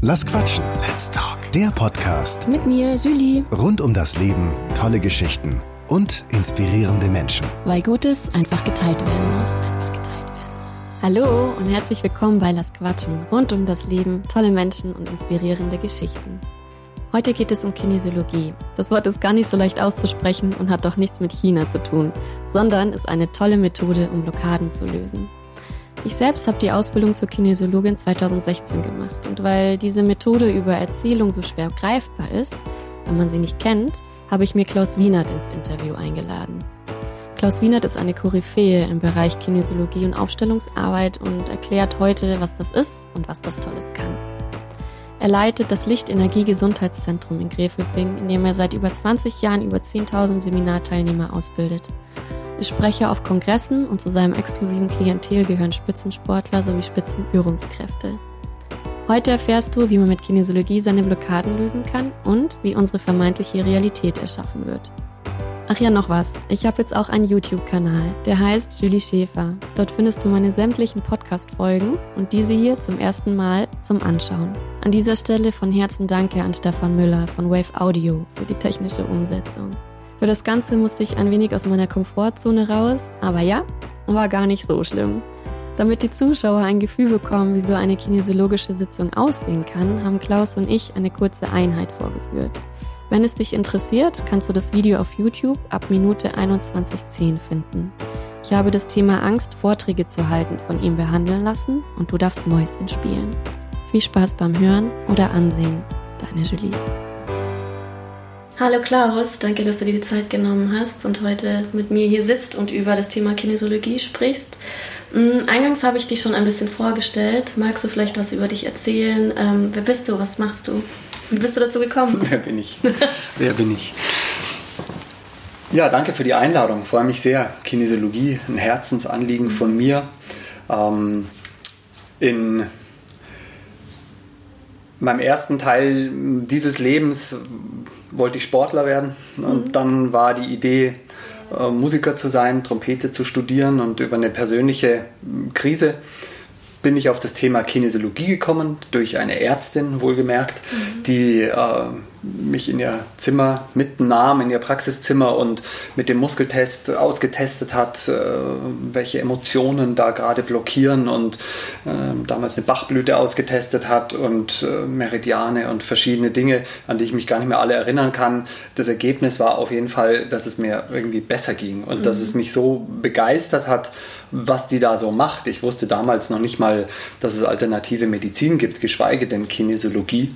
Lass quatschen. Let's talk. Der Podcast Mit mir, Julie. rund um das Leben, tolle Geschichten und inspirierende Menschen. Weil Gutes einfach geteilt werden muss. Hallo und herzlich willkommen bei Lass Quatschen. Rund um das Leben, tolle Menschen und inspirierende Geschichten. Heute geht es um Kinesiologie. Das Wort ist gar nicht so leicht auszusprechen und hat doch nichts mit China zu tun, sondern ist eine tolle Methode, um Blockaden zu lösen. Ich selbst habe die Ausbildung zur Kinesiologin 2016 gemacht und weil diese Methode über Erzählung so schwer greifbar ist, wenn man sie nicht kennt, habe ich mir Klaus Wienert ins Interview eingeladen. Klaus Wienert ist eine Koryphäe im Bereich Kinesiologie und Aufstellungsarbeit und erklärt heute, was das ist und was das Tolles kann. Er leitet das Lichtenergie-Gesundheitszentrum in Gräfelfing, in dem er seit über 20 Jahren über 10.000 Seminarteilnehmer ausbildet. Ist Sprecher auf Kongressen und zu seinem exklusiven Klientel gehören Spitzensportler sowie Spitzenführungskräfte. Heute erfährst du, wie man mit Kinesiologie seine Blockaden lösen kann und wie unsere vermeintliche Realität erschaffen wird. Ach ja, noch was. Ich habe jetzt auch einen YouTube-Kanal, der heißt Julie Schäfer. Dort findest du meine sämtlichen Podcast-Folgen und diese hier zum ersten Mal zum Anschauen. An dieser Stelle von Herzen danke an Stefan Müller von Wave Audio für die technische Umsetzung. Für das Ganze musste ich ein wenig aus meiner Komfortzone raus, aber ja, war gar nicht so schlimm. Damit die Zuschauer ein Gefühl bekommen, wie so eine kinesiologische Sitzung aussehen kann, haben Klaus und ich eine kurze Einheit vorgeführt. Wenn es dich interessiert, kannst du das Video auf YouTube ab Minute 21.10 finden. Ich habe das Thema Angst, Vorträge zu halten, von ihm behandeln lassen und du darfst Mäuschen spielen. Viel Spaß beim Hören oder Ansehen. Deine Julie. Hallo Klaus, danke, dass du dir die Zeit genommen hast und heute mit mir hier sitzt und über das Thema Kinesiologie sprichst. Mm, Eingangs habe ich dich schon ein bisschen vorgestellt. Magst du vielleicht was über dich erzählen? Ähm, wer bist du? Was machst du? Wie bist du dazu gekommen? Wer bin ich? Wer bin ich? Ja, danke für die Einladung. Freue mich sehr. Kinesiologie, ein Herzensanliegen von mir. Ähm, in meinem ersten Teil dieses Lebens wollte ich Sportler werden. Und dann war die Idee, äh, Musiker zu sein, Trompete zu studieren. Und über eine persönliche Krise bin ich auf das Thema Kinesiologie gekommen, durch eine Ärztin wohlgemerkt, die äh, mich in ihr Zimmer mitnahm, in ihr Praxiszimmer und mit dem Muskeltest ausgetestet hat, äh, welche Emotionen da gerade blockieren und äh, damals eine Bachblüte ausgetestet hat und äh, Meridiane und verschiedene Dinge, an die ich mich gar nicht mehr alle erinnern kann. Das Ergebnis war auf jeden Fall, dass es mir irgendwie besser ging und dass es mich so begeistert hat, was die da so macht. Ich wusste damals noch nicht mal, dass es alternative Medizin gibt, geschweige denn Kinesiologie.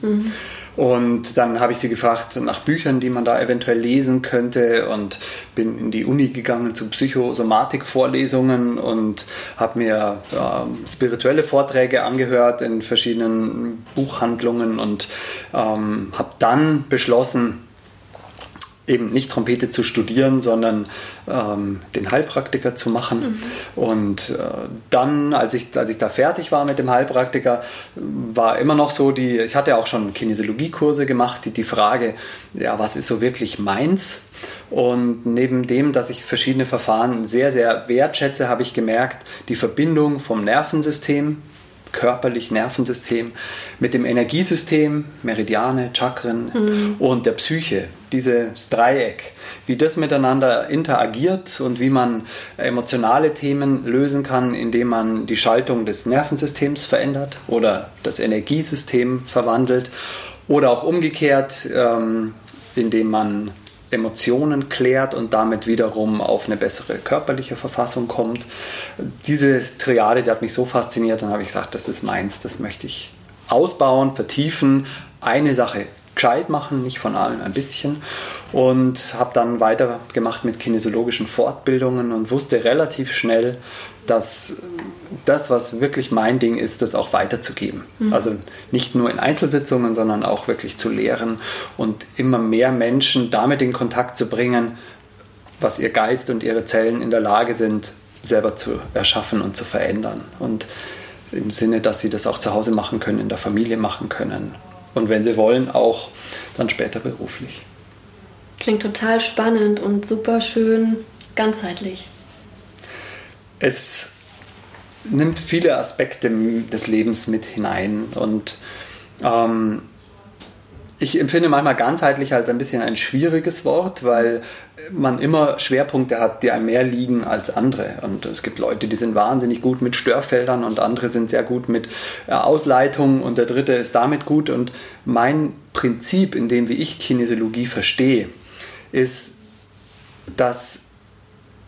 Und dann habe ich sie gefragt nach Büchern, die man da eventuell lesen könnte und bin in die Uni gegangen zu Psychosomatik-Vorlesungen und habe mir ähm, spirituelle Vorträge angehört in verschiedenen Buchhandlungen und ähm, habe dann beschlossen, eben nicht Trompete zu studieren, sondern ähm, den Heilpraktiker zu machen. Und äh, dann, als ich, als ich da fertig war mit dem Heilpraktiker, war immer noch so die, ich hatte auch schon Kinesiologiekurse gemacht, die, die Frage, ja, was ist so wirklich meins? Und neben dem, dass ich verschiedene Verfahren sehr, sehr wertschätze, habe ich gemerkt, die Verbindung vom Nervensystem, körperlich Nervensystem mit dem Energiesystem, Meridiane, Chakren und der Psyche, dieses Dreieck, wie das miteinander interagiert und wie man emotionale Themen lösen kann, indem man die Schaltung des Nervensystems verändert oder das Energiesystem verwandelt oder auch umgekehrt, ähm, indem man Emotionen klärt und damit wiederum auf eine bessere körperliche Verfassung kommt. Diese Triade, die hat mich so fasziniert, dann habe ich gesagt, das ist meins, das möchte ich ausbauen, vertiefen, eine Sache gescheit machen, nicht von allen ein bisschen. Und habe dann weitergemacht mit kinesiologischen Fortbildungen und wusste relativ schnell, dass das, was wirklich mein Ding ist, das auch weiterzugeben. Also nicht nur in Einzelsitzungen, sondern auch wirklich zu lehren und immer mehr Menschen damit in Kontakt zu bringen, was ihr Geist und ihre Zellen in der Lage sind, selber zu erschaffen und zu verändern. Und im Sinne, dass sie das auch zu Hause machen können, in der Familie machen können. Und wenn sie wollen, auch dann später beruflich. Klingt total spannend und super schön ganzheitlich. Es nimmt viele Aspekte des Lebens mit hinein und Ähm, ich empfinde manchmal ganzheitlich als ein bisschen ein schwieriges Wort, weil man immer Schwerpunkte hat, die einem mehr liegen als andere. Und es gibt Leute, die sind wahnsinnig gut mit Störfeldern und andere sind sehr gut mit äh, Ausleitungen und der dritte ist damit gut. Und mein Prinzip, in dem wie ich Kinesiologie verstehe, ist, dass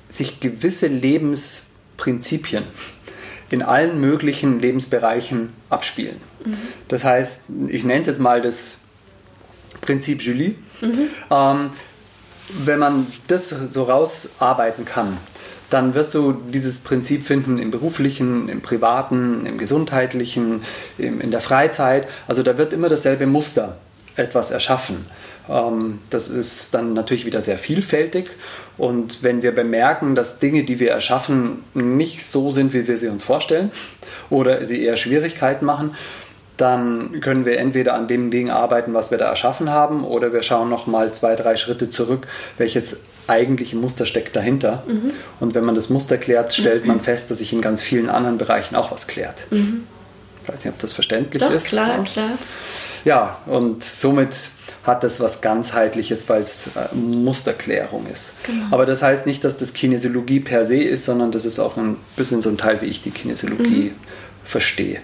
sich gewisse Lebensprinzipien in allen möglichen Lebensbereichen abspielen. Mhm. Das heißt, ich nenne es jetzt mal das Prinzip Julie. Mhm. Ähm, wenn man das so rausarbeiten kann, dann wirst du dieses Prinzip finden im beruflichen, im privaten, im gesundheitlichen, im, in der Freizeit. Also da wird immer dasselbe Muster etwas erschaffen. Ähm, das ist dann natürlich wieder sehr vielfältig. Und wenn wir bemerken, dass Dinge, die wir erschaffen, nicht so sind, wie wir sie uns vorstellen oder sie eher Schwierigkeiten machen, dann können wir entweder an dem Ding arbeiten, was wir da erschaffen haben, oder wir schauen noch mal zwei, drei Schritte zurück, welches eigentliche Muster steckt dahinter. Mhm. Und wenn man das Muster klärt, stellt man fest, dass sich in ganz vielen anderen Bereichen auch was klärt. Mhm. Ich weiß nicht, ob das verständlich Doch, ist. klar, klar. Ja, und somit hat das was ganzheitliches, weil es äh, Musterklärung ist. Genau. Aber das heißt nicht, dass das Kinesiologie per se ist, sondern das ist auch ein bisschen so ein Teil, wie ich die Kinesiologie mhm. verstehe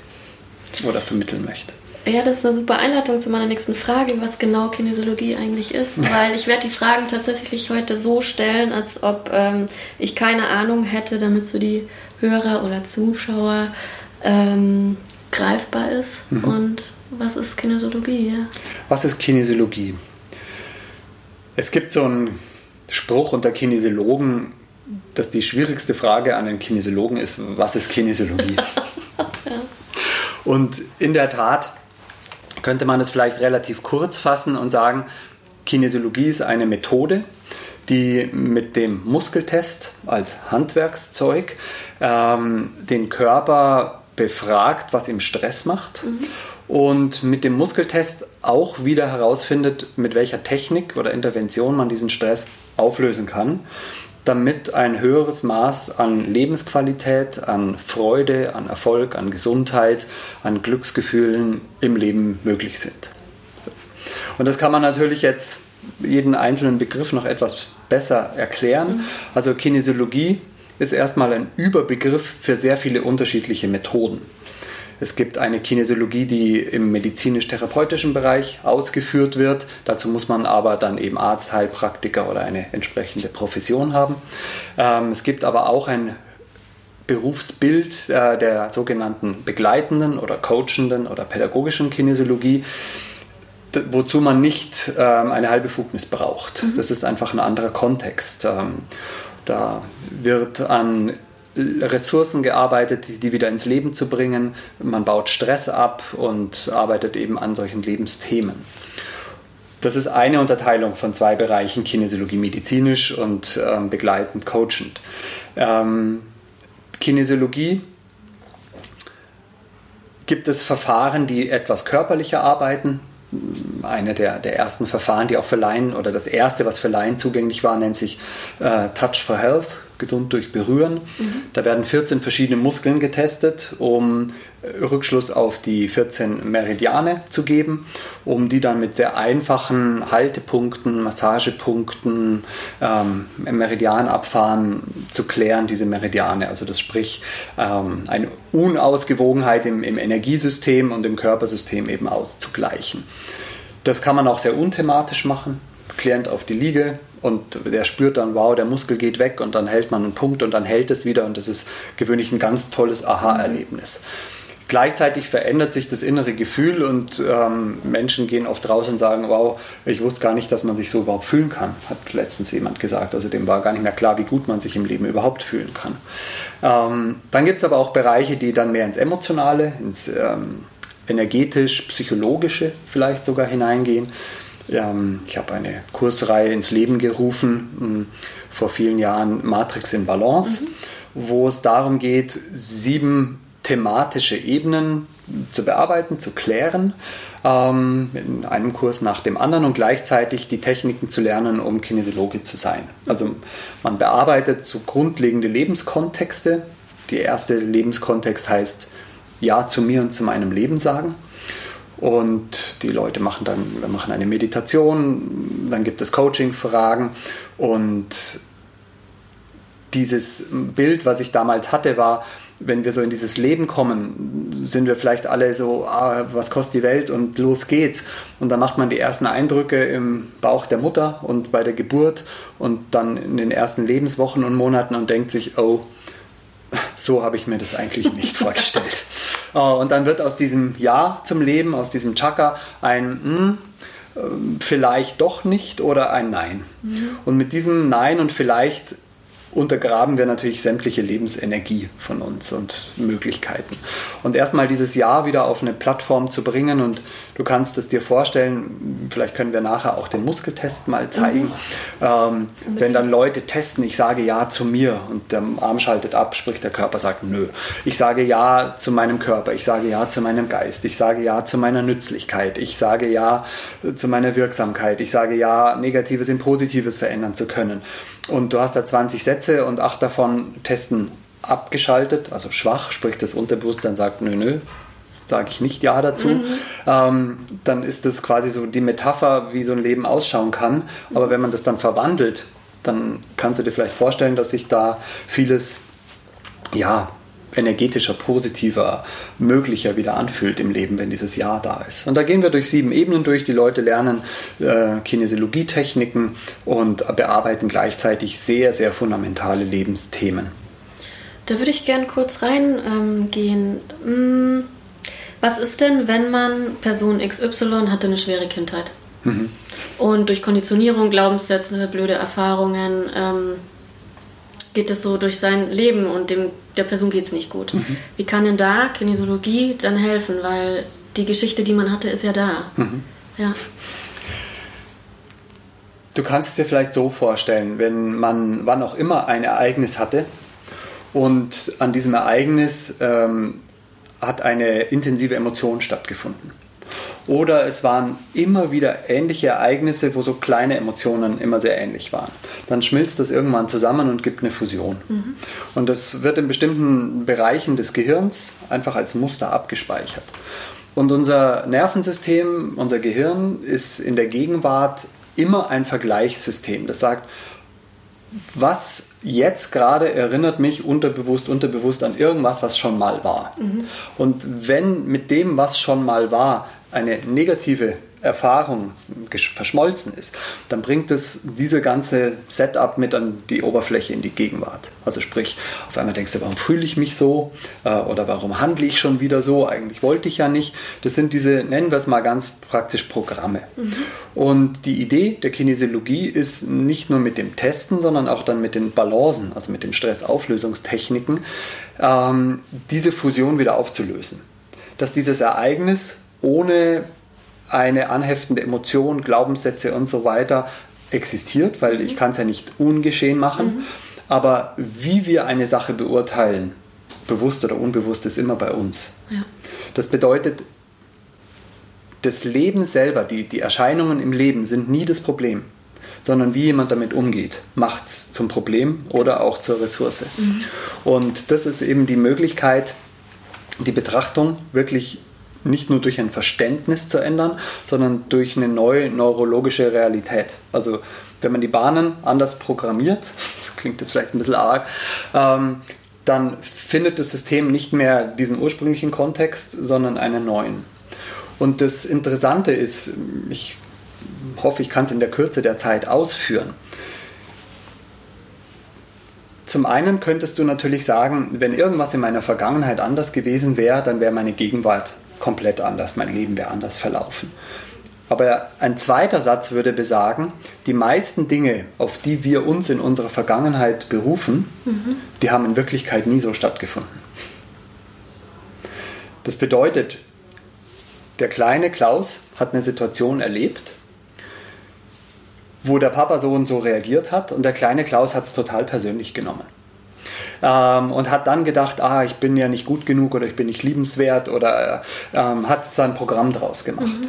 oder vermitteln möchte. Ja, das ist eine super Einleitung zu meiner nächsten Frage, was genau Kinesiologie eigentlich ist, weil ich werde die Fragen tatsächlich heute so stellen, als ob ähm, ich keine Ahnung hätte, damit es für die Hörer oder Zuschauer ähm, greifbar ist. Mhm. Und was ist Kinesiologie? Ja? Was ist Kinesiologie? Es gibt so einen Spruch unter Kinesiologen, dass die schwierigste Frage an den Kinesiologen ist, was ist Kinesiologie? ja. Und in der Tat könnte man es vielleicht relativ kurz fassen und sagen, Kinesiologie ist eine Methode, die mit dem Muskeltest als Handwerkszeug ähm, den Körper befragt, was ihm Stress macht. Mhm. Und mit dem Muskeltest auch wieder herausfindet, mit welcher Technik oder Intervention man diesen Stress auflösen kann damit ein höheres Maß an Lebensqualität, an Freude, an Erfolg, an Gesundheit, an Glücksgefühlen im Leben möglich sind. Und das kann man natürlich jetzt jeden einzelnen Begriff noch etwas besser erklären. Mhm. Also Kinesiologie ist erstmal ein Überbegriff für sehr viele unterschiedliche Methoden. Es gibt eine Kinesiologie, die im medizinisch-therapeutischen Bereich ausgeführt wird. Dazu muss man aber dann eben Arzt, Heilpraktiker oder eine entsprechende Profession haben. Ähm, es gibt aber auch ein Berufsbild äh, der sogenannten begleitenden oder coachenden oder pädagogischen Kinesiologie, wozu man nicht ähm, eine Heilbefugnis braucht. Mhm. Das ist einfach ein anderer Kontext. Ähm, da wird an Ressourcen gearbeitet, die wieder ins Leben zu bringen. Man baut Stress ab und arbeitet eben an solchen Lebensthemen. Das ist eine Unterteilung von zwei Bereichen, Kinesiologie medizinisch und ähm, begleitend coachend. Ähm, Kinesiologie gibt es Verfahren, die etwas körperlicher arbeiten. Eine der, der ersten Verfahren, die auch für Laien oder das erste, was für Laien zugänglich war, nennt sich äh, Touch for Health, gesund durch Berühren. Mhm. Da werden 14 verschiedene Muskeln getestet, um äh, Rückschluss auf die 14 Meridiane zu geben, um die dann mit sehr einfachen Haltepunkten, Massagepunkten, ähm, Meridianabfahren zu klären, diese Meridiane. Also das sprich ähm, eine Unausgewogenheit im, im Energiesystem und im Körpersystem eben auszugleichen. Das kann man auch sehr unthematisch machen. Klient auf die Liege, und der spürt dann, wow, der Muskel geht weg und dann hält man einen Punkt und dann hält es wieder und das ist gewöhnlich ein ganz tolles Aha-Erlebnis. Gleichzeitig verändert sich das innere Gefühl und ähm, Menschen gehen oft raus und sagen, wow, ich wusste gar nicht, dass man sich so überhaupt fühlen kann, hat letztens jemand gesagt. Also dem war gar nicht mehr klar, wie gut man sich im Leben überhaupt fühlen kann. Ähm, dann gibt es aber auch Bereiche, die dann mehr ins Emotionale, ins ähm, energetisch-psychologische vielleicht sogar hineingehen. Ähm, ich habe eine Kursreihe ins Leben gerufen, hm, vor vielen Jahren Matrix in Balance, mhm. wo es darum geht, sieben thematische Ebenen zu bearbeiten, zu klären, ähm, in einem Kurs nach dem anderen und gleichzeitig die Techniken zu lernen, um Kinesiologe zu sein. Also man bearbeitet so grundlegende Lebenskontexte. Der erste Lebenskontext heißt Ja zu mir und zu meinem Leben sagen. Und die Leute machen dann, machen eine Meditation, dann gibt es Coaching-Fragen und dieses Bild, was ich damals hatte, war, wenn wir so in dieses Leben kommen, sind wir vielleicht alle so, ah, was kostet die Welt und los geht's. Und dann macht man die ersten Eindrücke im Bauch der Mutter und bei der Geburt und dann in den ersten Lebenswochen und Monaten und denkt sich, oh, so habe ich mir das eigentlich nicht vorgestellt. Oh, und dann wird aus diesem Ja zum Leben, aus diesem Chaka ein hm, vielleicht doch nicht oder ein Nein. Mhm. Und mit diesem Nein und vielleicht untergraben wir natürlich sämtliche Lebensenergie von uns und Möglichkeiten. Und erstmal dieses Jahr wieder auf eine Plattform zu bringen und du kannst es dir vorstellen, vielleicht können wir nachher auch den Muskeltest mal zeigen. Mhm. Ähm, wenn dann Leute testen, ich sage Ja zu mir und der Arm schaltet ab, sprich der Körper sagt Nö. Ich sage Ja zu meinem Körper, ich sage Ja zu meinem Geist, ich sage Ja zu meiner Nützlichkeit, ich sage Ja zu meiner Wirksamkeit, ich sage Ja, Negatives in Positives verändern zu können. Und du hast da 20 Sätze und acht davon testen abgeschaltet, also schwach, sprich das Unterbewusstsein sagt, nö, nö, sage ich nicht Ja dazu, mhm. ähm, dann ist das quasi so die Metapher, wie so ein Leben ausschauen kann. Aber wenn man das dann verwandelt, dann kannst du dir vielleicht vorstellen, dass sich da vieles ja, energetischer, positiver, möglicher wieder anfühlt im Leben, wenn dieses Ja da ist. Und da gehen wir durch sieben Ebenen durch. Die Leute lernen äh, Kinesiologietechniken und bearbeiten gleichzeitig sehr, sehr fundamentale Lebensthemen. Da würde ich gern kurz reingehen. Ähm, mm, was ist denn, wenn man Person XY hatte eine schwere Kindheit? Mhm. Und durch Konditionierung, Glaubenssätze, blöde Erfahrungen ähm, geht es so durch sein Leben und dem, der Person geht es nicht gut. Mhm. Wie kann denn da Kinesiologie dann helfen? Weil die Geschichte, die man hatte, ist ja da. Mhm. Ja. Du kannst es dir vielleicht so vorstellen, wenn man wann auch immer ein Ereignis hatte und an diesem Ereignis ähm, hat eine intensive Emotion stattgefunden. Oder es waren immer wieder ähnliche Ereignisse, wo so kleine Emotionen immer sehr ähnlich waren. Dann schmilzt das irgendwann zusammen und gibt eine Fusion. Mhm. Und das wird in bestimmten Bereichen des Gehirns einfach als Muster abgespeichert. Und unser Nervensystem, unser Gehirn ist in der Gegenwart immer ein Vergleichssystem. Das sagt, was jetzt gerade erinnert mich unterbewusst, unterbewusst an irgendwas, was schon mal war. Mhm. Und wenn mit dem, was schon mal war, eine negative Erfahrung verschmolzen ist, dann bringt es diese ganze Setup mit an die Oberfläche in die Gegenwart. Also sprich, auf einmal denkst du, warum fühle ich mich so äh, oder warum handle ich schon wieder so? Eigentlich wollte ich ja nicht. Das sind diese, nennen wir es mal ganz praktisch Programme. Mhm. Und die Idee der Kinesiologie ist nicht nur mit dem Testen, sondern auch dann mit den Balancen, also mit den Stressauflösungstechniken, ähm, diese Fusion wieder aufzulösen. Dass dieses Ereignis ohne eine anheftende Emotion, Glaubenssätze und so weiter existiert, weil ich kann es ja nicht ungeschehen machen. Mhm. Aber wie wir eine Sache beurteilen, bewusst oder unbewusst, ist immer bei uns. Ja. Das bedeutet, das Leben selber, die, die Erscheinungen im Leben sind nie das Problem, sondern wie jemand damit umgeht, macht es zum Problem oder auch zur Ressource. Mhm. Und das ist eben die Möglichkeit, die Betrachtung wirklich nicht nur durch ein Verständnis zu ändern, sondern durch eine neue neurologische Realität. Also wenn man die Bahnen anders programmiert, klingt jetzt vielleicht ein bisschen arg, ähm, dann findet das System nicht mehr diesen ursprünglichen Kontext, sondern einen neuen. Und das Interessante ist, ich hoffe, ich kann es in der Kürze der Zeit ausführen. Zum einen könntest du natürlich sagen, wenn irgendwas in meiner Vergangenheit anders gewesen wäre, dann wäre meine Gegenwart komplett anders, mein Leben wäre anders verlaufen. Aber ein zweiter Satz würde besagen, die meisten Dinge, auf die wir uns in unserer Vergangenheit berufen, mhm. die haben in Wirklichkeit nie so stattgefunden. Das bedeutet, der kleine Klaus hat eine Situation erlebt, wo der Papa so und so reagiert hat und der kleine Klaus hat es total persönlich genommen ähm, und hat dann gedacht, ah, ich bin ja nicht gut genug oder ich bin nicht liebenswert oder ähm, hat sein Programm draus gemacht. Mhm.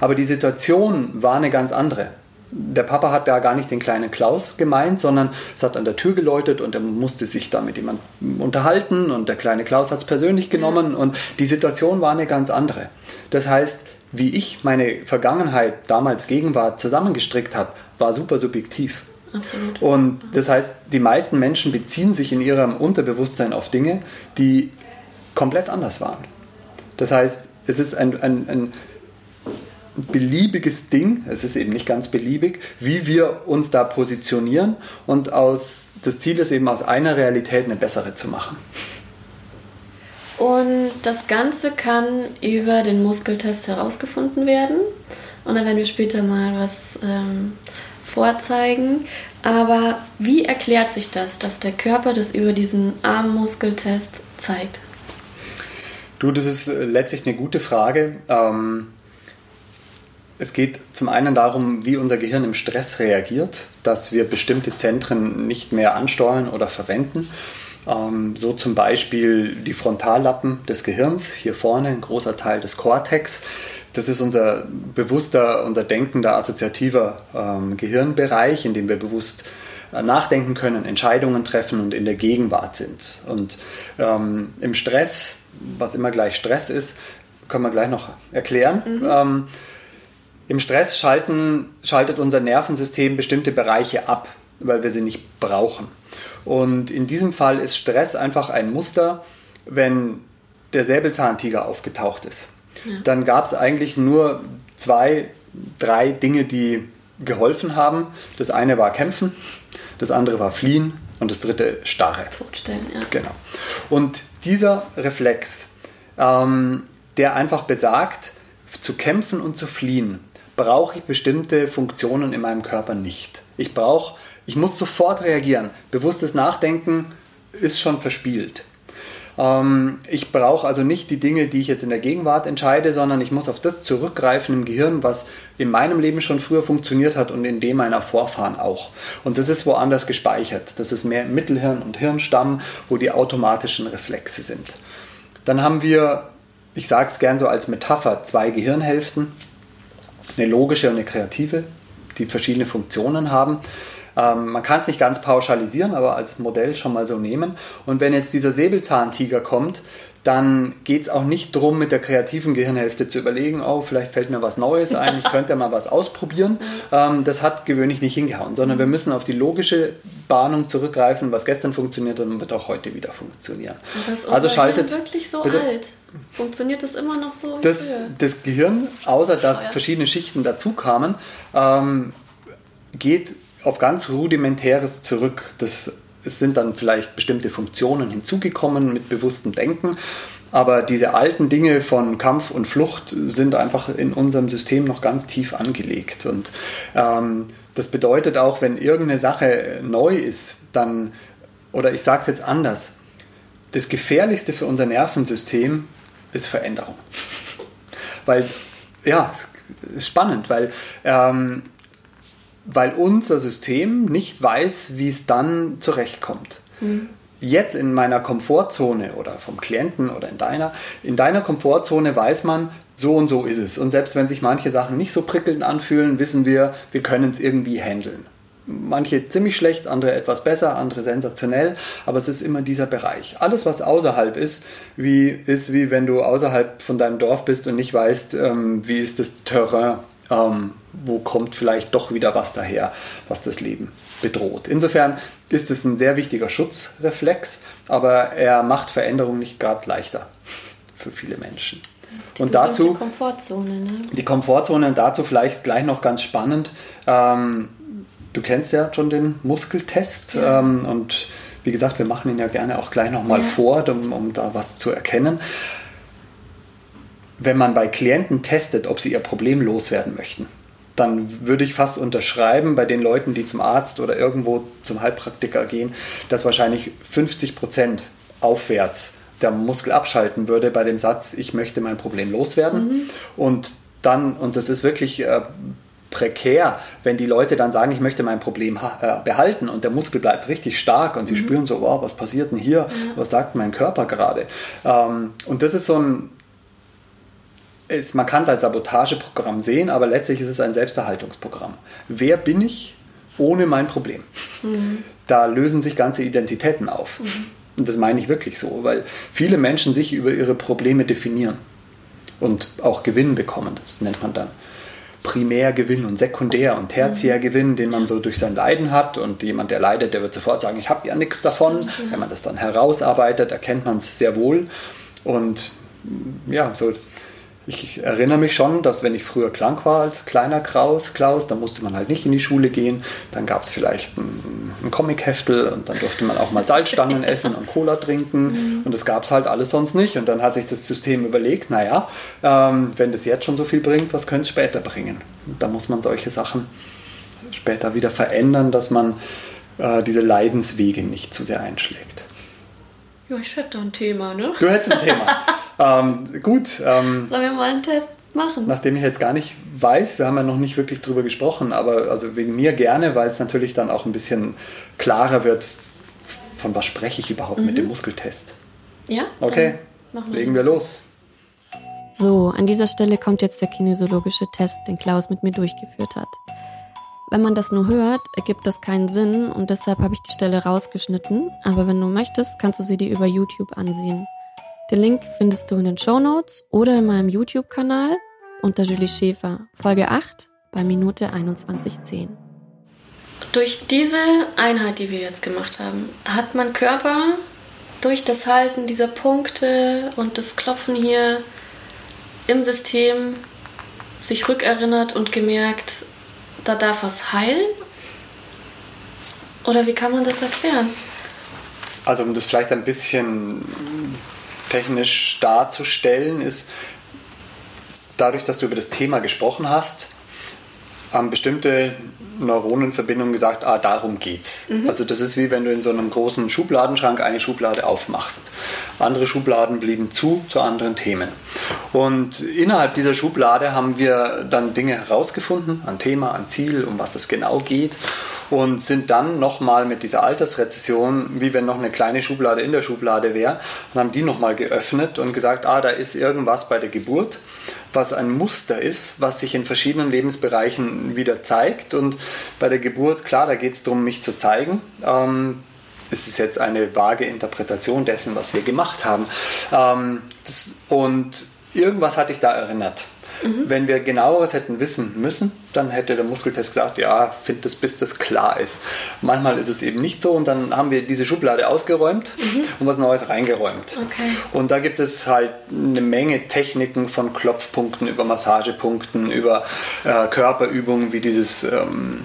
Aber die Situation war eine ganz andere. Der Papa hat da gar nicht den kleinen Klaus gemeint, sondern es hat an der Tür geläutet und er musste sich da mit jemandem unterhalten und der kleine Klaus hat es persönlich genommen und die Situation war eine ganz andere. Das heißt, wie ich meine Vergangenheit, damals Gegenwart zusammengestrickt habe, war super subjektiv. Absolut. Und das heißt, die meisten Menschen beziehen sich in ihrem Unterbewusstsein auf Dinge, die komplett anders waren. Das heißt, es ist ein, ein, ein beliebiges Ding, es ist eben nicht ganz beliebig, wie wir uns da positionieren und aus, das Ziel ist eben aus einer Realität eine bessere zu machen. Und das Ganze kann über den Muskeltest herausgefunden werden. Und dann werden wir später mal was ähm, vorzeigen. Aber wie erklärt sich das, dass der Körper das über diesen Armmuskeltest zeigt? Du, das ist äh, letztlich eine gute Frage. Ähm, es geht zum einen darum, wie unser Gehirn im Stress reagiert, dass wir bestimmte Zentren nicht mehr ansteuern oder verwenden. Ähm, so zum Beispiel die Frontallappen des Gehirns, hier vorne ein großer Teil des Cortex. Das ist unser bewusster, unser denkender, assoziativer ähm, Gehirnbereich, in dem wir bewusst äh, nachdenken können, Entscheidungen treffen und in der Gegenwart sind. Und ähm, im Stress, was immer gleich Stress ist, können wir gleich noch erklären. Mhm. Ähm, Im Stress schalten, schaltet unser Nervensystem bestimmte Bereiche ab, weil wir sie nicht brauchen. Und in diesem Fall ist Stress einfach ein Muster, wenn der Säbelzahntiger aufgetaucht ist. Ja. Dann gab es eigentlich nur zwei, drei Dinge, die geholfen haben. Das eine war Kämpfen, das andere war Fliehen und das dritte Starre. Totstellen, ja. Genau. Und dieser Reflex, ähm, der einfach besagt, zu kämpfen und zu fliehen, brauche ich bestimmte Funktionen in meinem Körper nicht. Ich brauche ich muss sofort reagieren. Bewusstes Nachdenken ist schon verspielt. Ähm, ich brauche also nicht die Dinge, die ich jetzt in der Gegenwart entscheide, sondern ich muss auf das zurückgreifen im Gehirn, was in meinem Leben schon früher funktioniert hat und in dem meiner Vorfahren auch. Und das ist woanders gespeichert. Das ist mehr Mittelhirn und Hirnstamm, wo die automatischen Reflexe sind. Dann haben wir, ich sage es gern so als Metapher, zwei Gehirnhälften, eine logische und eine kreative, die verschiedene Funktionen haben. Ähm, man kann es nicht ganz pauschalisieren, aber als Modell schon mal so nehmen. Und wenn jetzt dieser Säbelzahntiger kommt, dann geht es auch nicht darum, mit der kreativen Gehirnhälfte zu überlegen, oh, vielleicht fällt mir was Neues ein, ich könnte mal was ausprobieren. Ähm, das hat gewöhnlich nicht hingehauen, sondern wir müssen auf die logische Bahnung zurückgreifen, was gestern funktioniert und wird auch heute wieder funktionieren. Das also schaltet wirklich so bitte, alt. Funktioniert das immer noch so? Das, das Gehirn, außer dass verschiedene Schichten dazu kamen, ähm, geht auf ganz rudimentäres zurück. Das, es sind dann vielleicht bestimmte Funktionen hinzugekommen mit bewusstem Denken. Aber diese alten Dinge von Kampf und Flucht sind einfach in unserem System noch ganz tief angelegt. Und ähm, das bedeutet auch, wenn irgendeine Sache neu ist, dann, oder ich sage es jetzt anders, das Gefährlichste für unser Nervensystem ist Veränderung. Weil, ja, ist spannend, weil ähm, weil unser System nicht weiß, wie es dann zurechtkommt. Mhm. Jetzt in meiner Komfortzone oder vom Klienten oder in deiner, in deiner Komfortzone weiß man, so und so ist es. Und selbst wenn sich manche Sachen nicht so prickelnd anfühlen, wissen wir, wir können es irgendwie handeln. Manche ziemlich schlecht, andere etwas besser, andere sensationell, aber es ist immer dieser Bereich. Alles, was außerhalb ist, wie, ist wie wenn du außerhalb von deinem Dorf bist und nicht weißt, ähm, wie ist das Terrain ähm, wo kommt vielleicht doch wieder was daher, was das Leben bedroht. Insofern ist es ein sehr wichtiger Schutzreflex, aber er macht Veränderungen nicht gerade leichter für viele Menschen. Die und dazu die Komfortzone. Ne? Die Komfortzone und dazu vielleicht gleich noch ganz spannend. Ähm, du kennst ja schon den Muskeltest ja. ähm, und wie gesagt, wir machen ihn ja gerne auch gleich nochmal ja. vor, um, um da was zu erkennen wenn man bei Klienten testet, ob sie ihr Problem loswerden möchten, dann würde ich fast unterschreiben bei den Leuten, die zum Arzt oder irgendwo zum Heilpraktiker gehen, dass wahrscheinlich 50 Prozent aufwärts der Muskel abschalten würde bei dem Satz, ich möchte mein Problem loswerden. Mhm. Und dann, und das ist wirklich äh, prekär, wenn die Leute dann sagen, ich möchte mein Problem äh, behalten und der Muskel bleibt richtig stark und sie mhm. spüren so, wow, was passiert denn hier? Mhm. Was sagt mein Körper gerade? Ähm, und das ist so ein, es, man kann es als Sabotageprogramm sehen, aber letztlich ist es ein Selbsterhaltungsprogramm. Wer bin ich ohne mein Problem? Mhm. Da lösen sich ganze Identitäten auf. Mhm. Und das meine ich wirklich so, weil viele Menschen sich über ihre Probleme definieren. und auch Gewinn bekommen. Das nennt man dann Primärgewinn und Sekundär- und Tertiärgewinn, den man so durch sein Leiden hat. Und jemand, der leidet, der wird sofort sagen, ich habe ja nichts davon. Wenn man das dann herausarbeitet, erkennt man es sehr wohl. Und ja, so ich erinnere mich schon, dass wenn ich früher krank war als kleiner Klaus, Klaus dann musste man halt nicht in die Schule gehen. Dann gab es vielleicht ein, ein Comicheftel und dann durfte man auch mal Salzstangen essen und Cola trinken. Mhm. Und das gab es halt alles sonst nicht. Und dann hat sich das System überlegt, naja, ähm, wenn das jetzt schon so viel bringt, was könnte es später bringen? Und da muss man solche Sachen später wieder verändern, dass man äh, diese Leidenswege nicht zu sehr einschlägt. Ja, ich hätte ein Thema, ne? Du hättest ein Thema. ähm, gut. Ähm, Sollen wir mal einen Test machen? Nachdem ich jetzt gar nicht weiß, wir haben ja noch nicht wirklich drüber gesprochen, aber also wegen mir gerne, weil es natürlich dann auch ein bisschen klarer wird, von was spreche ich überhaupt mhm. mit dem Muskeltest. Ja? Okay, legen wir los. So, an dieser Stelle kommt jetzt der kinesiologische Test, den Klaus mit mir durchgeführt hat. Wenn man das nur hört, ergibt das keinen Sinn und deshalb habe ich die Stelle rausgeschnitten. Aber wenn du möchtest, kannst du sie dir über YouTube ansehen. Den Link findest du in den Show Notes oder in meinem YouTube-Kanal unter Julie Schäfer, Folge 8 bei Minute 21.10. Durch diese Einheit, die wir jetzt gemacht haben, hat mein Körper durch das Halten dieser Punkte und das Klopfen hier im System sich rückerinnert und gemerkt, da darf was heilen? Oder wie kann man das erklären? Also um das vielleicht ein bisschen technisch darzustellen, ist dadurch, dass du über das Thema gesprochen hast, bestimmte Neuronenverbindungen gesagt, ah, darum geht's. Mhm. Also das ist wie wenn du in so einem großen Schubladenschrank eine Schublade aufmachst. Andere Schubladen blieben zu zu anderen Themen. Und innerhalb dieser Schublade haben wir dann Dinge herausgefunden, ein Thema, ein Ziel, um was es genau geht und sind dann nochmal mit dieser Altersrezession, wie wenn noch eine kleine Schublade in der Schublade wäre, und haben die nochmal geöffnet und gesagt, ah, da ist irgendwas bei der Geburt was ein Muster ist, was sich in verschiedenen Lebensbereichen wieder zeigt. Und bei der Geburt, klar, da geht es darum, mich zu zeigen. Ähm, es ist jetzt eine vage Interpretation dessen, was wir gemacht haben. Ähm, das, und irgendwas hat dich da erinnert. Mhm. Wenn wir genaueres hätten wissen müssen, dann hätte der Muskeltest gesagt, ja, find das, bis das klar ist. Manchmal ist es eben nicht so und dann haben wir diese Schublade ausgeräumt mhm. und was Neues reingeräumt. Okay. Und da gibt es halt eine Menge Techniken von Klopfpunkten über Massagepunkten, über äh, Körperübungen wie dieses, ähm,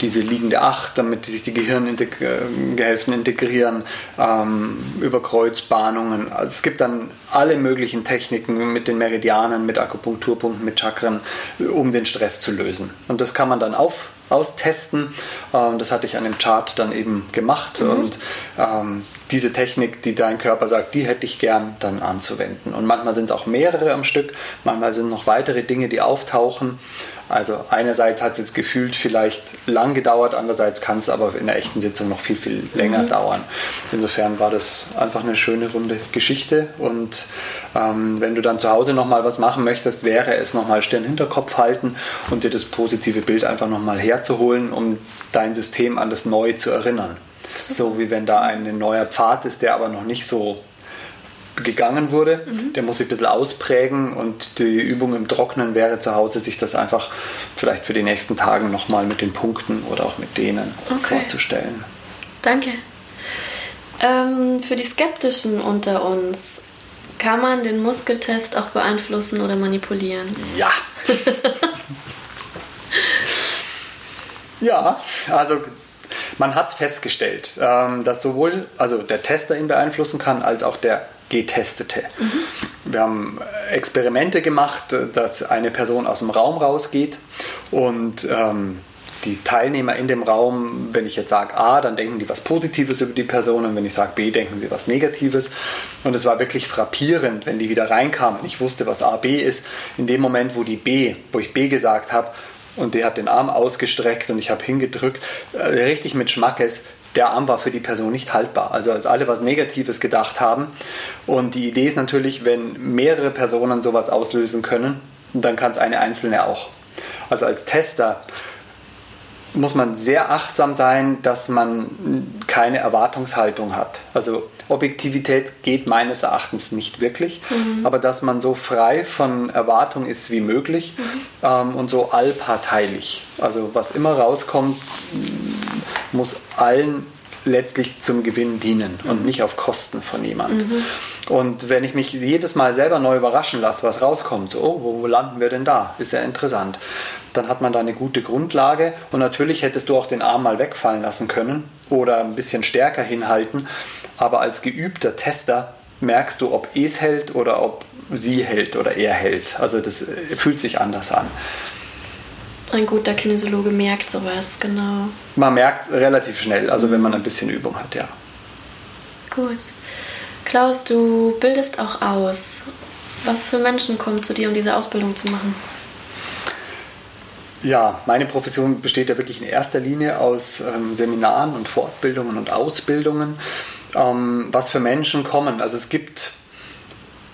diese liegende Acht, damit sich die Gehirngehälften integrieren, ähm, über Kreuzbahnungen. Also es gibt dann alle möglichen Techniken mit den Meridianen, mit Akupunkturpunkten, mit Chakren, um den Stress zu lösen. Und das kann man dann auf, austesten. Ähm, das hatte ich an dem Chart dann eben gemacht. Mhm. Und ähm, diese Technik, die dein Körper sagt, die hätte ich gern dann anzuwenden. Und manchmal sind es auch mehrere am Stück, manchmal sind noch weitere Dinge, die auftauchen. Also einerseits hat es jetzt gefühlt vielleicht lang gedauert, andererseits kann es aber in der echten Sitzung noch viel, viel länger mhm. dauern. Insofern war das einfach eine schöne runde Geschichte und ähm, wenn du dann zu Hause nochmal was machen möchtest, wäre es nochmal Stirn Hinterkopf halten und dir das positive Bild einfach nochmal herzuholen, um dein System an das Neue zu erinnern. So wie wenn da ein neuer Pfad ist, der aber noch nicht so gegangen wurde. Mhm. Der muss sich ein bisschen ausprägen und die Übung im Trocknen wäre zu Hause, sich das einfach vielleicht für die nächsten Tage nochmal mit den Punkten oder auch mit denen okay. vorzustellen. Danke. Ähm, für die Skeptischen unter uns, kann man den Muskeltest auch beeinflussen oder manipulieren? Ja. ja, also man hat festgestellt, ähm, dass sowohl also der Tester ihn beeinflussen kann, als auch der Getestete. Mhm. Wir haben Experimente gemacht, dass eine Person aus dem Raum rausgeht und ähm, die Teilnehmer in dem Raum, wenn ich jetzt sage A, dann denken die was Positives über die Person und wenn ich sage B, denken sie was Negatives. Und es war wirklich frappierend, wenn die wieder reinkamen. Ich wusste, was A, B ist. In dem Moment, wo die B, wo ich B gesagt habe, und der hat den Arm ausgestreckt und ich habe hingedrückt, äh, richtig mit Schmackes, der Arm war für die Person nicht haltbar. Also als alle was Negatives gedacht haben. Und die Idee ist natürlich, wenn mehrere Personen sowas auslösen können, dann kann es eine einzelne auch. Also als Tester muss man sehr achtsam sein, dass man keine Erwartungshaltung hat. Also Objektivität geht meines Erachtens nicht wirklich, mhm. aber dass man so frei von Erwartung ist wie möglich mhm. ähm, und so allparteilich. Also was immer rauskommt, muss allen letztlich zum Gewinn dienen und mhm. nicht auf Kosten von jemand. Mhm. Und wenn ich mich jedes Mal selber neu überraschen lasse, was rauskommt, so, oh, wo landen wir denn da? Ist ja interessant. Dann hat man da eine gute Grundlage und natürlich hättest du auch den Arm mal wegfallen lassen können oder ein bisschen stärker hinhalten. Aber als geübter Tester merkst du, ob es hält oder ob sie hält oder er hält. Also das äh, fühlt sich anders an. Ein guter Kinesiologe merkt sowas, genau. Man merkt es relativ schnell, also wenn man ein bisschen Übung hat, ja. Gut. Klaus, du bildest auch aus. Was für Menschen kommen zu dir, um diese Ausbildung zu machen? Ja, meine Profession besteht ja wirklich in erster Linie aus ähm, Seminaren und Fortbildungen und Ausbildungen. Ähm, was für Menschen kommen? Also es gibt,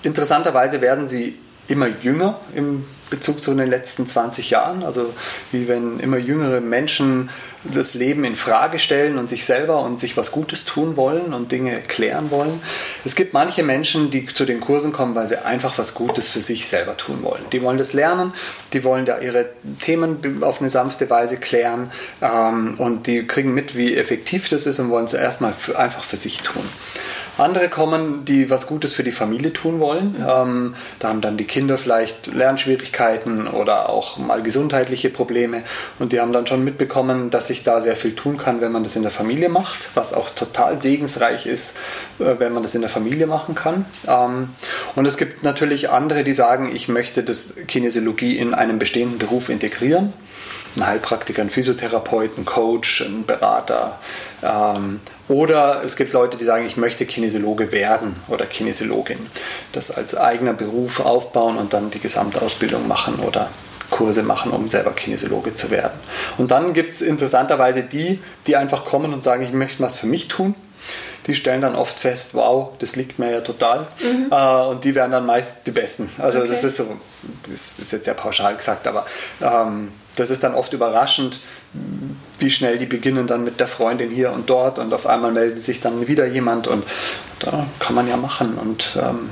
interessanterweise werden sie immer jünger im Bezug zu den letzten 20 Jahren. Also wie wenn immer jüngere Menschen das Leben in Frage stellen und sich selber und sich was Gutes tun wollen und Dinge klären wollen. Es gibt manche Menschen, die zu den Kursen kommen, weil sie einfach was Gutes für sich selber tun wollen. Die wollen das lernen, die wollen da ihre Themen auf eine sanfte Weise klären ähm, und die kriegen mit, wie effektiv das ist und wollen es erstmal einfach für sich tun. Andere kommen, die was Gutes für die Familie tun wollen. Ähm, da haben dann die Kinder vielleicht Lernschwierigkeiten oder auch mal gesundheitliche Probleme und die haben dann schon mitbekommen, dass sich da sehr viel tun kann, wenn man das in der Familie macht, was auch total segensreich ist, äh, wenn man das in der Familie machen kann. Ähm, und es gibt natürlich andere, die sagen, ich möchte das Kinesiologie in einen bestehenden Beruf integrieren. Ein Heilpraktiker, ein Physiotherapeut, ein Coach, ein Berater, ähm, oder es gibt Leute, die sagen, ich möchte Kinesiologe werden oder Kinesiologin. Das als eigener Beruf aufbauen und dann die gesamte Ausbildung machen oder Kurse machen, um selber Kinesiologe zu werden. Und dann gibt es interessanterweise die, die einfach kommen und sagen, ich möchte was für mich tun. Die stellen dann oft fest, wow, das liegt mir ja total. Mhm. Äh, und die werden dann meist die Besten. Also okay. das ist so, das ist jetzt sehr pauschal gesagt, aber ähm, das ist dann oft überraschend, wie schnell die beginnen dann mit der Freundin hier und dort und auf einmal meldet sich dann wieder jemand und da kann man ja machen und ähm,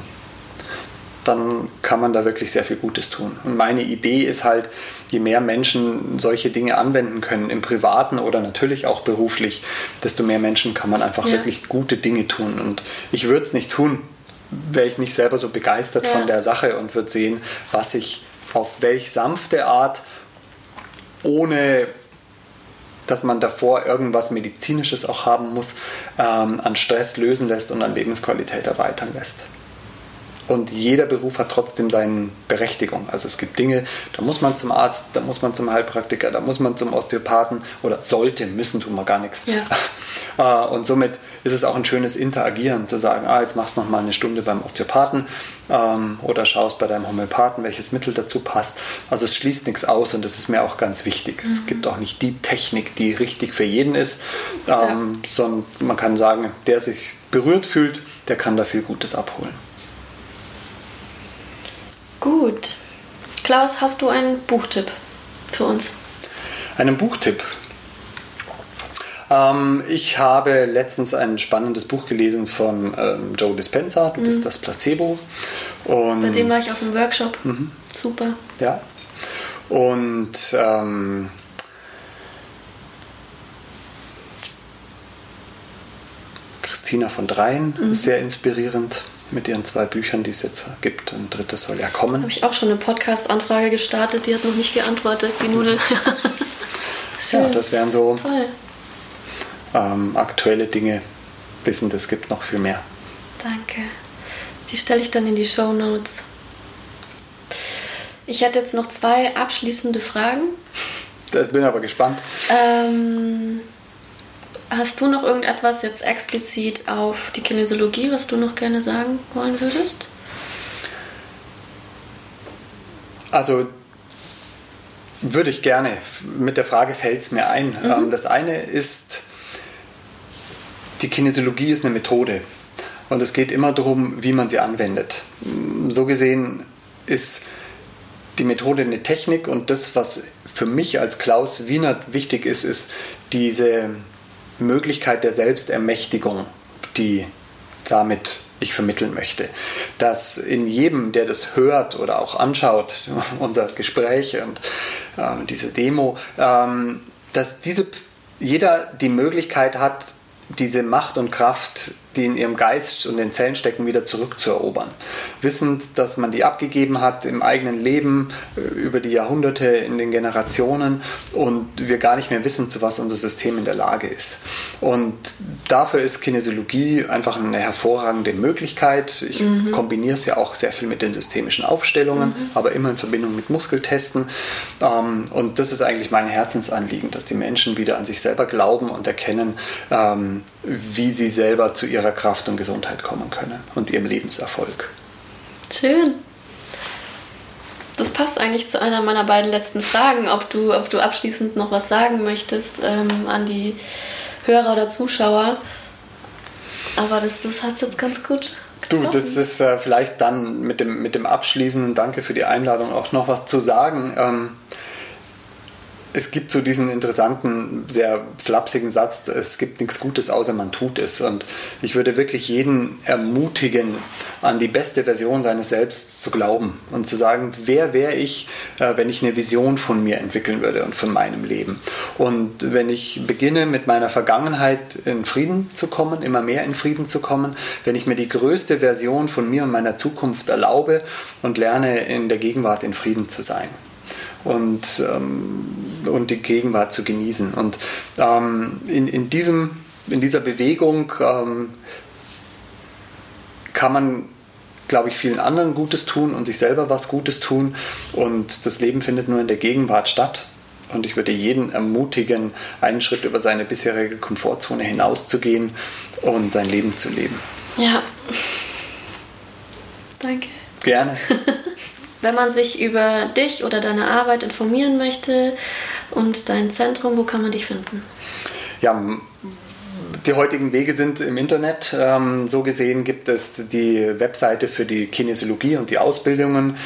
dann kann man da wirklich sehr viel Gutes tun. Und meine Idee ist halt, je mehr Menschen solche Dinge anwenden können, im privaten oder natürlich auch beruflich, desto mehr Menschen kann man einfach ja. wirklich gute Dinge tun. Und ich würde es nicht tun, wäre ich nicht selber so begeistert ja. von der Sache und würde sehen, was ich auf welch sanfte Art ohne dass man davor irgendwas Medizinisches auch haben muss, ähm, an Stress lösen lässt und an Lebensqualität erweitern lässt. Und jeder Beruf hat trotzdem seine Berechtigung. Also es gibt Dinge, da muss man zum Arzt, da muss man zum Heilpraktiker, da muss man zum Osteopathen oder sollte, müssen tun wir gar nichts. Ja. Äh, und somit ist es auch ein schönes Interagieren, zu sagen, ah, jetzt machst du noch mal eine Stunde beim Osteopathen ähm, oder schaust bei deinem Homöopathen, welches Mittel dazu passt. Also es schließt nichts aus und das ist mir auch ganz wichtig. Mhm. Es gibt auch nicht die Technik, die richtig für jeden ist, ähm, ja. sondern man kann sagen, der sich berührt fühlt, der kann da viel Gutes abholen. Gut. Klaus, hast du einen Buchtipp für uns? Einen Buchtipp? Ähm, ich habe letztens ein spannendes Buch gelesen von ähm, Joe Dispenza, Du mhm. bist das Placebo. Und, Bei dem war ich auf dem Workshop. Mhm. Super. Ja. Und ähm, Christina von Dreien mhm. ist sehr inspirierend mit ihren zwei Büchern, die es jetzt gibt. Ein drittes soll ja kommen. Habe ich auch schon eine Podcast-Anfrage gestartet, die hat noch nicht geantwortet, die Nudel. ja, das wären so ähm, aktuelle Dinge. Wissen, es gibt noch viel mehr. Danke. Die stelle ich dann in die Show Notes. Ich hätte jetzt noch zwei abschließende Fragen. Ich bin aber gespannt. Ähm, Hast du noch irgendetwas jetzt explizit auf die Kinesiologie, was du noch gerne sagen wollen würdest? Also würde ich gerne. Mit der Frage fällt es mir ein. Mhm. Ähm, das eine ist, die Kinesiologie ist eine Methode. Und es geht immer darum, wie man sie anwendet. So gesehen ist die Methode eine Technik und das, was für mich als Klaus Wienert wichtig ist, ist diese Möglichkeit der Selbstermächtigung, die damit ich vermitteln möchte. Dass in jedem, der das hört oder auch anschaut, unser Gespräch und äh, diese Demo, ähm, dass diese, jeder die Möglichkeit hat, diese Macht und Kraft die in ihrem Geist und den Zellen stecken, wieder zurückzuerobern. Wissend, dass man die abgegeben hat im eigenen Leben, äh, über die Jahrhunderte, in den Generationen und wir gar nicht mehr wissen, zu was unser System in der Lage ist. Und dafür ist Kinesiologie einfach eine hervorragende Möglichkeit. Ich mhm. kombiniere es ja auch sehr viel mit den systemischen Aufstellungen, mhm. aber immer in Verbindung mit Muskeltesten. Ähm, und das ist eigentlich mein Herzensanliegen, dass die Menschen wieder an sich selber glauben und erkennen, ähm, wie sie selber zu ihrer Kraft und Gesundheit kommen können und ihrem Lebenserfolg. Schön. Das passt eigentlich zu einer meiner beiden letzten Fragen, ob du, ob du abschließend noch was sagen möchtest ähm, an die Hörer oder Zuschauer. Aber das, das hat es jetzt ganz gut. Du, das ist äh, vielleicht dann mit dem, mit dem Abschließen, danke für die Einladung, auch noch was zu sagen. Ähm, es gibt so diesen interessanten, sehr flapsigen Satz, es gibt nichts Gutes, außer man tut es. Und ich würde wirklich jeden ermutigen, an die beste Version seines Selbst zu glauben und zu sagen, wer wäre ich, äh, wenn ich eine Vision von mir entwickeln würde und von meinem Leben. Und wenn ich beginne, mit meiner Vergangenheit in Frieden zu kommen, immer mehr in Frieden zu kommen, wenn ich mir die größte Version von mir und meiner Zukunft erlaube und lerne, in der Gegenwart in Frieden zu sein und, ähm, und die Gegenwart zu genießen. Und ähm, in, in, diesem, in dieser Bewegung ähm, kann man glaube ich, vielen anderen Gutes tun und sich selber was Gutes tun. Und das Leben findet nur in der Gegenwart statt. Und ich würde jeden ermutigen, einen Schritt über seine bisherige Komfortzone hinauszugehen und sein Leben zu leben. Ja. Danke. Gerne. Wenn man sich über dich oder deine Arbeit informieren möchte und dein Zentrum, wo kann man dich finden? Ja, die heutigen Wege sind im Internet. Ähm, so gesehen gibt es die Webseite für die Kinesiologie und die Ausbildungen.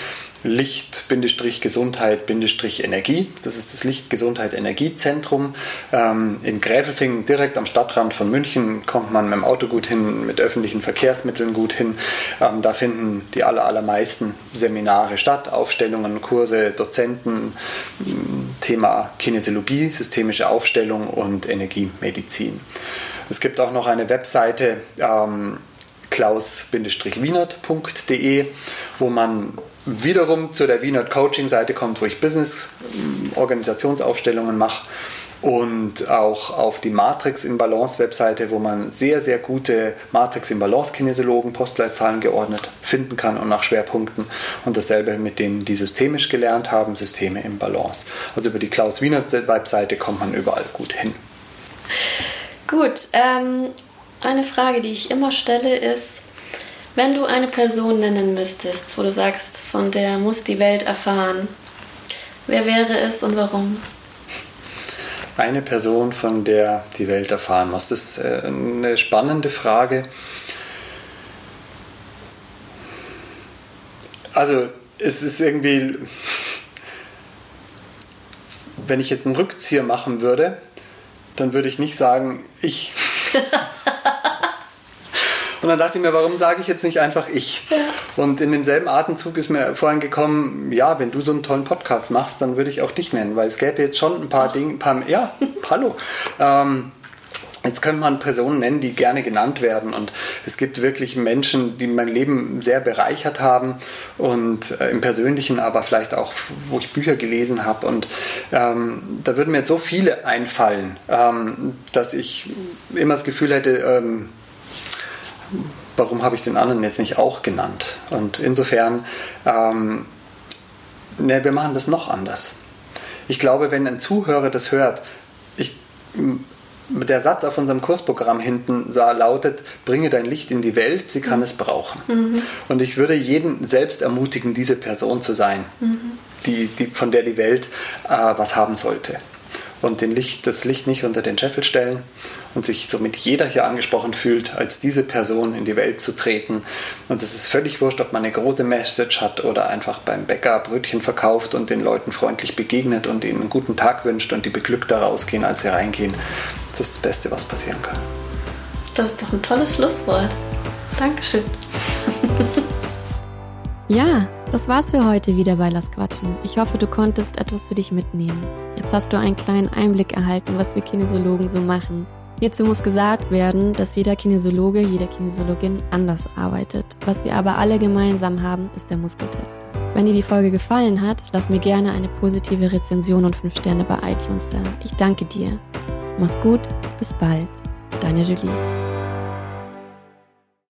Licht-Gesundheit-Energie. Das ist das Licht-Gesundheit-Energiezentrum. Ähm, in Gräfelfing, direkt am Stadtrand von München, kommt man mit dem Auto gut hin, mit öffentlichen Verkehrsmitteln gut hin. Ähm, da finden die aller, allermeisten Seminare statt, Aufstellungen, Kurse, Dozenten, Thema Kinesiologie, systemische Aufstellung und Energiemedizin. Es gibt auch noch eine Webseite, ähm, klaus-wienert.de, wo man wiederum zu der Wienert Coaching Seite kommt, wo ich Business ähm, Organisationsaufstellungen mache und auch auf die Matrix in Balance Webseite, wo man sehr, sehr gute Matrix in Balance Kinesiologen, Postleitzahlen geordnet finden kann und nach Schwerpunkten und dasselbe mit denen, die systemisch gelernt haben, Systeme im Balance. Also über die Klaus Wiener Webseite kommt man überall gut hin. Gut, ähm, eine Frage, die ich immer stelle, ist, wenn du eine Person nennen müsstest, wo du sagst, von der muss die Welt erfahren, wer wäre es und warum? Eine Person, von der die Welt erfahren muss. Das ist äh, eine spannende Frage. Also es ist irgendwie, wenn ich jetzt einen Rückzieher machen würde, dann würde ich nicht sagen, ich. Und dann dachte ich mir, warum sage ich jetzt nicht einfach ich? Ja. Und in demselben Atemzug ist mir vorhin gekommen, ja, wenn du so einen tollen Podcast machst, dann würde ich auch dich nennen, weil es gäbe jetzt schon ein paar Ach. Dinge, ein paar, ja, hallo. Ähm, Jetzt könnte man Personen nennen, die gerne genannt werden. Und es gibt wirklich Menschen, die mein Leben sehr bereichert haben und äh, im Persönlichen, aber vielleicht auch, wo ich Bücher gelesen habe. Und ähm, da würden mir jetzt so viele einfallen, ähm, dass ich immer das Gefühl hätte, ähm, warum habe ich den anderen jetzt nicht auch genannt? Und insofern, ähm, ne, wir machen das noch anders. Ich glaube, wenn ein Zuhörer das hört, ich, der Satz auf unserem Kursprogramm hinten sah, lautet, bringe dein Licht in die Welt, sie kann mhm. es brauchen. Mhm. Und ich würde jeden selbst ermutigen, diese Person zu sein, mhm. die, die, von der die Welt äh, was haben sollte. Und den Licht, das Licht nicht unter den Scheffel stellen und sich somit jeder hier angesprochen fühlt, als diese Person in die Welt zu treten. Und es ist völlig wurscht, ob man eine große Message hat oder einfach beim Bäcker Brötchen verkauft und den Leuten freundlich begegnet und ihnen einen guten Tag wünscht und die beglückt da rausgehen, als sie reingehen. Das ist das Beste, was passieren kann. Das ist doch ein tolles Schlusswort. Dankeschön. ja, das war's für heute wieder bei Lass Quatschen. Ich hoffe, du konntest etwas für dich mitnehmen. Jetzt hast du einen kleinen Einblick erhalten, was wir Kinesiologen so machen. Hierzu muss gesagt werden, dass jeder Kinesiologe, jede Kinesiologin anders arbeitet. Was wir aber alle gemeinsam haben, ist der Muskeltest. Wenn dir die Folge gefallen hat, lass mir gerne eine positive Rezension und 5 Sterne bei iTunes da. Ich danke dir. Mach's gut, bis bald. Deine Julie.